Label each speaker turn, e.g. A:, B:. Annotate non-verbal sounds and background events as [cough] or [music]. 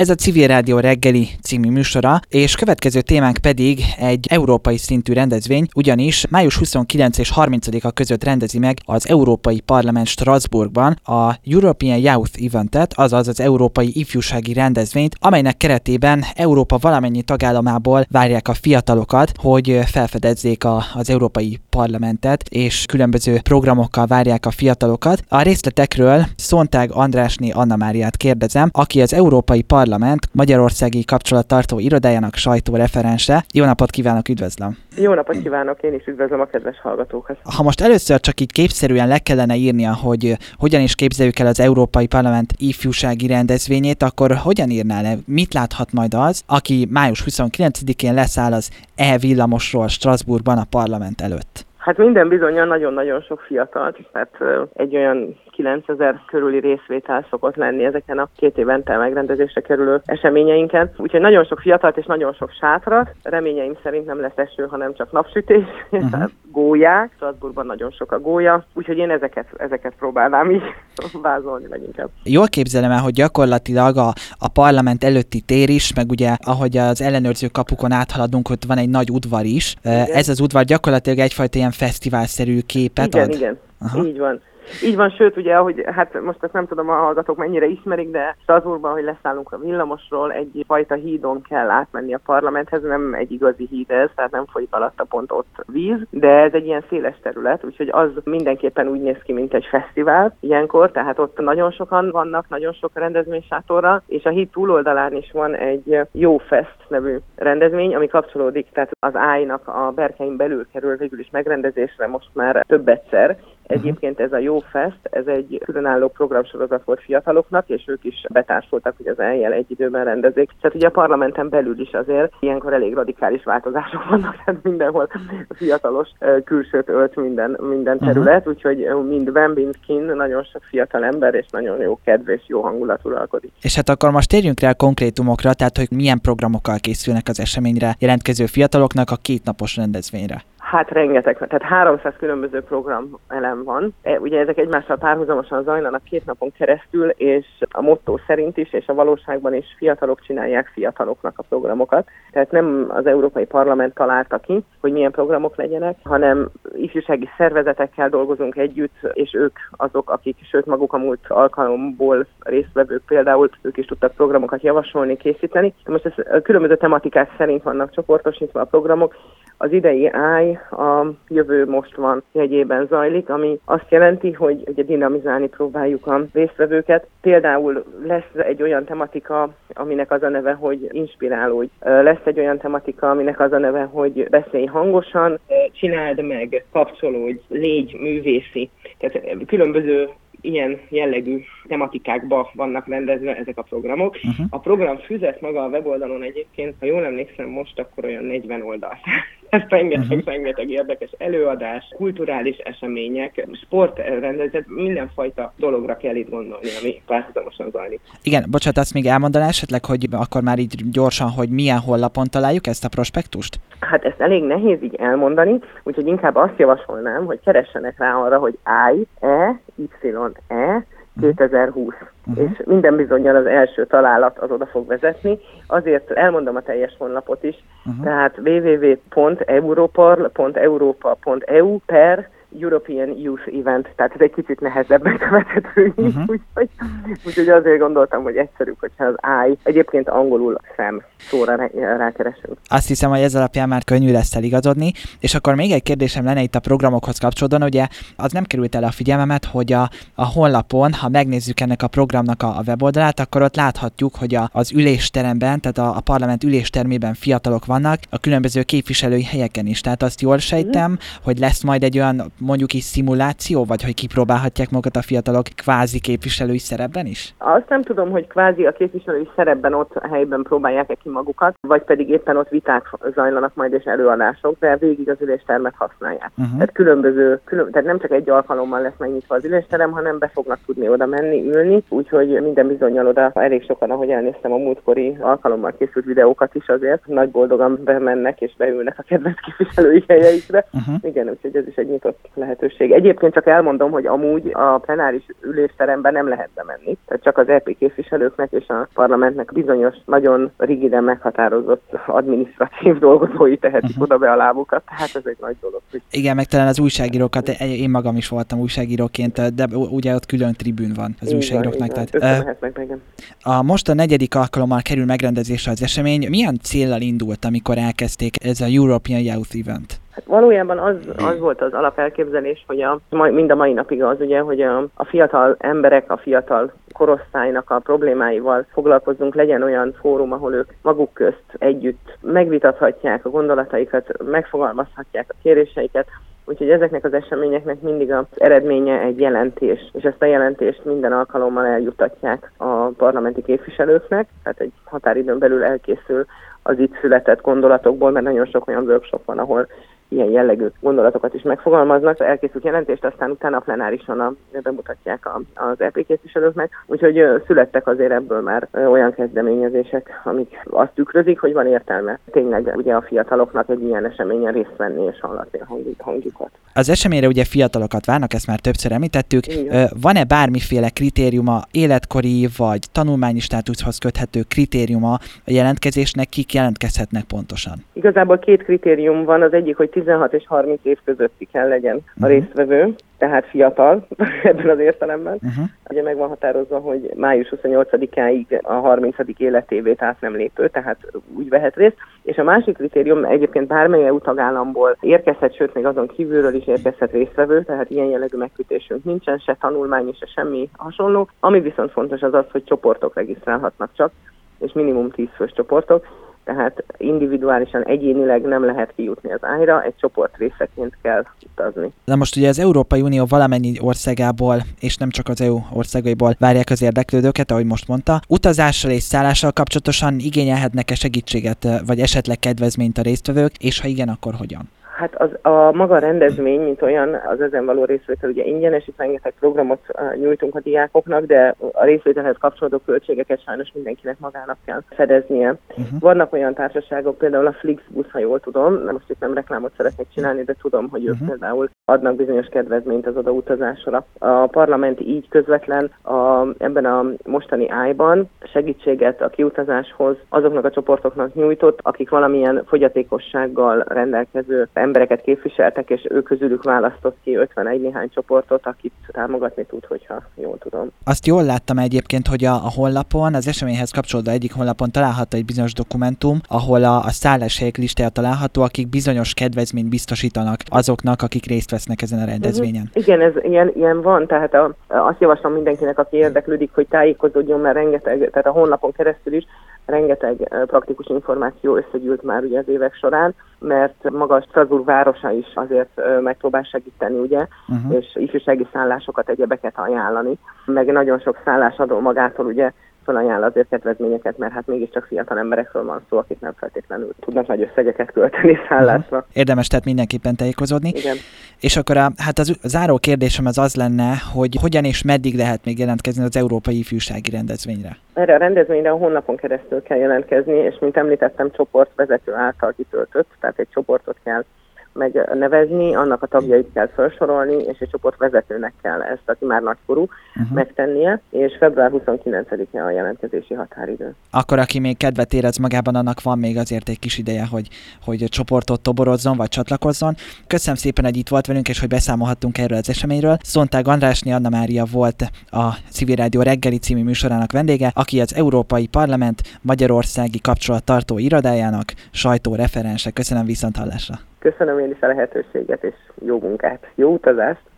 A: Ez a Civil Rádió reggeli című műsora, és következő témánk pedig egy európai szintű rendezvény, ugyanis május 29 és 30-a között rendezi meg az Európai Parlament Strasbourgban a European Youth Eventet, azaz az Európai Ifjúsági Rendezvényt, amelynek keretében Európa valamennyi tagállamából várják a fiatalokat, hogy felfedezzék a, az Európai Parlamentet, és különböző programokkal várják a fiatalokat. A részletekről Szontág Andrásné Anna Máriát kérdezem, aki az Európai Parlament Magyarországi kapcsolattartó irodájának sajtóreferense. Jó napot kívánok, üdvözlöm!
B: Jó napot kívánok, én is üdvözlöm a kedves hallgatókat.
A: Ha most először csak így képszerűen le kellene írnia, hogy hogyan is képzeljük el az Európai Parlament ifjúsági rendezvényét, akkor hogyan írná le? Mit láthat majd az, aki május 29-én leszáll az E-villamosról Strasbourgban a parlament előtt?
B: Hát minden bizonyan nagyon-nagyon sok fiatal, tehát egy olyan 9000 körüli részvétel szokott lenni ezeken a két évente megrendezésre kerülő eseményeinken. Úgyhogy nagyon sok fiatalt és nagyon sok sátrat. Reményeim szerint nem lesz eső, hanem csak napsütés, uh-huh. [laughs] tehát gólyák. Strasbourgban nagyon sok a gólya, úgyhogy én ezeket, ezeket próbálnám így [laughs] vázolni leginkább.
A: Jól képzelem el, hogy gyakorlatilag a, a parlament előtti tér is, meg ugye ahogy az ellenőrző kapukon áthaladunk, ott van egy nagy udvar is. Igen. Ez az udvar gyakorlatilag egyfajta ilyen fesztiválszerű képet
B: igen,
A: ad.
B: Igen, igen. Így van. Így van, sőt, ugye, hogy hát most ezt nem tudom, a hallgatók mennyire ismerik, de Strasbourgban, hogy leszállunk a villamosról, egy fajta hídon kell átmenni a parlamenthez, nem egy igazi híd ez, tehát nem folyik alatta pont ott víz, de ez egy ilyen széles terület, úgyhogy az mindenképpen úgy néz ki, mint egy fesztivál ilyenkor, tehát ott nagyon sokan vannak, nagyon sok rendezvénysátorra, és a híd túloldalán is van egy Jó Fest nevű rendezvény, ami kapcsolódik, tehát az ájnak a berkein belül kerül végül is megrendezésre most már több egyszer, Egyébként ez a Jó Fest, ez egy különálló programsorozat volt fiataloknak, és ők is betársultak, hogy az eljel egy időben rendezik. Tehát ugye a parlamenten belül is azért ilyenkor elég radikális változások vannak, tehát mindenhol fiatalos külsőt ölt minden, minden mhm. terület, uh-huh. úgyhogy mind ben, mind kin nagyon sok fiatal ember, és nagyon jó kedv és jó hangulat uralkodik.
A: És hát akkor most térjünk rá a konkrétumokra, tehát hogy milyen programokkal készülnek az eseményre jelentkező fiataloknak a kétnapos rendezvényre.
B: Hát rengeteg, tehát 300 különböző program elem van. E, ugye ezek egymással párhuzamosan zajlanak két napon keresztül, és a motto szerint is, és a valóságban is fiatalok csinálják fiataloknak a programokat. Tehát nem az Európai Parlament találta ki, hogy milyen programok legyenek, hanem ifjúsági szervezetekkel dolgozunk együtt, és ők azok, akik, sőt maguk a múlt alkalomból résztvevők például, ők is tudtak programokat javasolni, készíteni. Most ez különböző tematikák szerint vannak csoportosítva a programok. Az idei áj a jövő most van jegyében zajlik, ami azt jelenti, hogy ugye dinamizálni próbáljuk a résztvevőket. Például lesz egy olyan tematika, aminek az a neve, hogy inspirálódj. Lesz egy olyan tematika, aminek az a neve, hogy beszélj hangosan, csináld meg, kapcsolódj, légy művészi. Tehát különböző ilyen jellegű tematikákba vannak rendezve ezek a programok. Uh-huh. A program füzet maga a weboldalon egyébként, ha jól emlékszem most, akkor olyan 40 oldal. Ez rengeteg, uh-huh. rengeteg érdekes előadás, kulturális események, sportrendezet, mindenfajta dologra kell itt gondolni, ami párhuzamosan zajlik.
A: Igen, bocsánat, azt még elmondaná esetleg, hogy akkor már így gyorsan, hogy milyen honlapon találjuk ezt a prospektust?
B: Hát ezt elég nehéz így elmondani, úgyhogy inkább azt javasolnám, hogy keressenek rá arra, hogy I, E, Y, E, 2020. Uh-huh. És minden bizonyal az első találat az oda fog vezetni. Azért elmondom a teljes honlapot is, uh-huh. tehát www.europarl.europa.eu per European Youth Event, tehát ez egy kicsit nehezebben [laughs] követhető uh-huh. úgyhogy, úgyhogy azért gondoltam, hogy egyszerűbb, hogyha az I egyébként angolul szem szóra rákeresünk.
A: Azt hiszem, hogy ez alapján már könnyű lesz eligazodni, és akkor még egy kérdésem lenne itt a programokhoz kapcsolódóan, ugye az nem került el a figyelmemet, hogy a, a honlapon, ha megnézzük ennek a programnak a, a weboldalát, akkor ott láthatjuk, hogy a, az ülésteremben, tehát a, a parlament üléstermében fiatalok vannak, a különböző képviselői helyeken is. Tehát azt jól sejtem, uh-huh. hogy lesz majd egy olyan mondjuk is szimuláció, vagy hogy kipróbálhatják magukat a fiatalok kvázi képviselői szerepben is?
B: Azt nem tudom, hogy kvázi a képviselői szerepben ott a helyben próbálják-e ki magukat, vagy pedig éppen ott viták zajlanak majd és előadások, de végig az üléstermet használják. Uh-huh. Tehát különböző, külön, tehát nem csak egy alkalommal lesz megnyitva az ülésterem, hanem be fognak tudni oda menni, ülni, úgyhogy minden bizonyal oda elég sokan, ahogy elnéztem a múltkori alkalommal készült videókat is azért, nagy boldogan bemennek és beülnek a kedvenc képviselői helyeikre. Uh-huh. Igen, úgyhogy ez is egy nyitott lehetőség. Egyébként csak elmondom, hogy amúgy a plenáris ülésteremben nem lehet bemenni. Tehát csak az EP képviselőknek és a parlamentnek bizonyos, nagyon rigiden meghatározott adminisztratív [laughs] dolgozói tehetik uh-huh. oda be a lábukat, tehát ez egy nagy dolog.
A: Igen, meg talán az újságírókat, én magam is voltam újságíróként, de ugye ott külön tribűn van az így újságíróknak.
B: Van, tehát, uh,
A: a most a negyedik alkalommal kerül megrendezésre az esemény. Milyen célral indult, amikor elkezdték ez a European Youth Event?
B: Hát valójában az, az volt az alapelképzelés, hogy a, mind a mai napig az ugye, hogy a, a fiatal emberek, a fiatal korosztálynak a problémáival foglalkozzunk, legyen olyan fórum, ahol ők maguk közt együtt megvitathatják a gondolataikat, megfogalmazhatják a kéréseiket, Úgyhogy ezeknek az eseményeknek mindig az eredménye egy jelentés, és ezt a jelentést minden alkalommal eljutatják a parlamenti képviselőknek, tehát egy határidőn belül elkészül az itt született gondolatokból, mert nagyon sok olyan workshop van, ahol ilyen jellegű gondolatokat is megfogalmaznak. Elkészült jelentést, aztán utána a plenárison a, bemutatják a, az EP képviselőknek. Úgyhogy születtek azért ebből már olyan kezdeményezések, amik azt tükrözik, hogy van értelme tényleg ugye a fiataloknak egy ilyen eseményen részt venni és hallatni a hangjukat.
A: Az eseményre ugye fiatalokat várnak, ezt már többször említettük. Van-e bármiféle kritériuma, életkori vagy tanulmányi státuszhoz köthető kritériuma a jelentkezésnek, kik jelentkezhetnek pontosan?
B: Igazából két kritérium van. Az egyik, hogy 16 és 30 év közötti kell legyen a uh-huh. résztvevő, tehát fiatal [laughs] ebben az értelemben. Uh-huh. Ugye meg van határozva, hogy május 28-áig a 30. életévét át nem lépő, tehát úgy vehet részt. És a másik kritérium egyébként bármely EU tagállamból érkezhet, sőt még azon kívülről is érkezhet résztvevő, tehát ilyen jellegű megkötésünk nincsen, se tanulmány, se semmi hasonló. Ami viszont fontos az az, hogy csoportok regisztrálhatnak csak, és minimum 10 fős csoportok tehát individuálisan, egyénileg nem lehet kijutni az ájra, egy csoport részeként kell utazni.
A: Na most ugye az Európai Unió valamennyi országából, és nem csak az EU országaiból várják az érdeklődőket, ahogy most mondta. Utazással és szállással kapcsolatosan igényelhetnek-e segítséget, vagy esetleg kedvezményt a résztvevők, és ha igen, akkor hogyan?
B: Hát az, a maga rendezvény, mint olyan, az ezen való részvétel ugye ingyenes, itt rengeteg programot nyújtunk a diákoknak, de a részvételhez kapcsolódó költségeket sajnos mindenkinek magának kell fedeznie. Uh-huh. Vannak olyan társaságok, például a Flixbus, ha jól tudom, nem most itt nem reklámot szeretnék csinálni, de tudom, hogy ők uh-huh. például adnak bizonyos kedvezményt az odautazásra. A parlament így közvetlen a, ebben a mostani ájban segítséget a kiutazáshoz azoknak a csoportoknak nyújtott, akik valamilyen fogyatékossággal rendelkező embereket képviseltek, és ők közülük választott ki 51 néhány csoportot, akit támogatni tud, hogyha jól tudom.
A: Azt jól láttam egyébként, hogy a, a honlapon, az eseményhez kapcsolódó egyik honlapon található egy bizonyos dokumentum, ahol a, a szálláshelyek listája található, akik bizonyos kedvezményt biztosítanak azoknak, akik részt vesznek ezen a rendezvényen.
B: Uh-huh. Igen, ez ilyen, ilyen van, tehát a, azt javaslom mindenkinek, aki érdeklődik, hogy tájékozódjon, mert rengeteg, tehát a honlapon keresztül is rengeteg praktikus információ összegyűlt már ugye az évek során, mert maga a Strasbourg városa is azért megpróbál segíteni, ugye, uh-huh. és ifjúsági szállásokat, egyebeket ajánlani, meg nagyon sok szállásadó magától ugye felajánl azért kedvezményeket, mert hát mégiscsak fiatal emberekről van szó, akik nem feltétlenül tudnak nagy összegeket költeni szállásra. Uh-huh.
A: Érdemes tehát mindenképpen tájékozódni.
B: Igen.
A: És akkor a, hát az záró kérdésem az az lenne, hogy hogyan és meddig lehet még jelentkezni az Európai Ifjúsági Rendezvényre?
B: Erre a rendezvényre a honlapon keresztül kell jelentkezni, és mint említettem, csoportvezető által kitöltött, tehát egy csoportot kell megnevezni, annak a tagjait kell felsorolni, és egy csoport vezetőnek kell ezt, aki már nagykorú, uh-huh. megtennie, és február 29-e a jelentkezési határidő.
A: Akkor aki még kedvet érez magában, annak van még azért egy kis ideje, hogy, hogy csoportot toborozzon, vagy csatlakozzon. Köszönöm szépen, hogy itt volt velünk, és hogy beszámolhattunk erről az eseményről. Szonták Andrásné Anna Mária volt a Civil Rádió reggeli című műsorának vendége, aki az Európai Parlament Magyarországi kapcsolattartó irodájának sajtóreferense. Köszönöm viszont hallásra!
B: Köszönöm én is a lehetőséget, és jó munkát, jó utazást!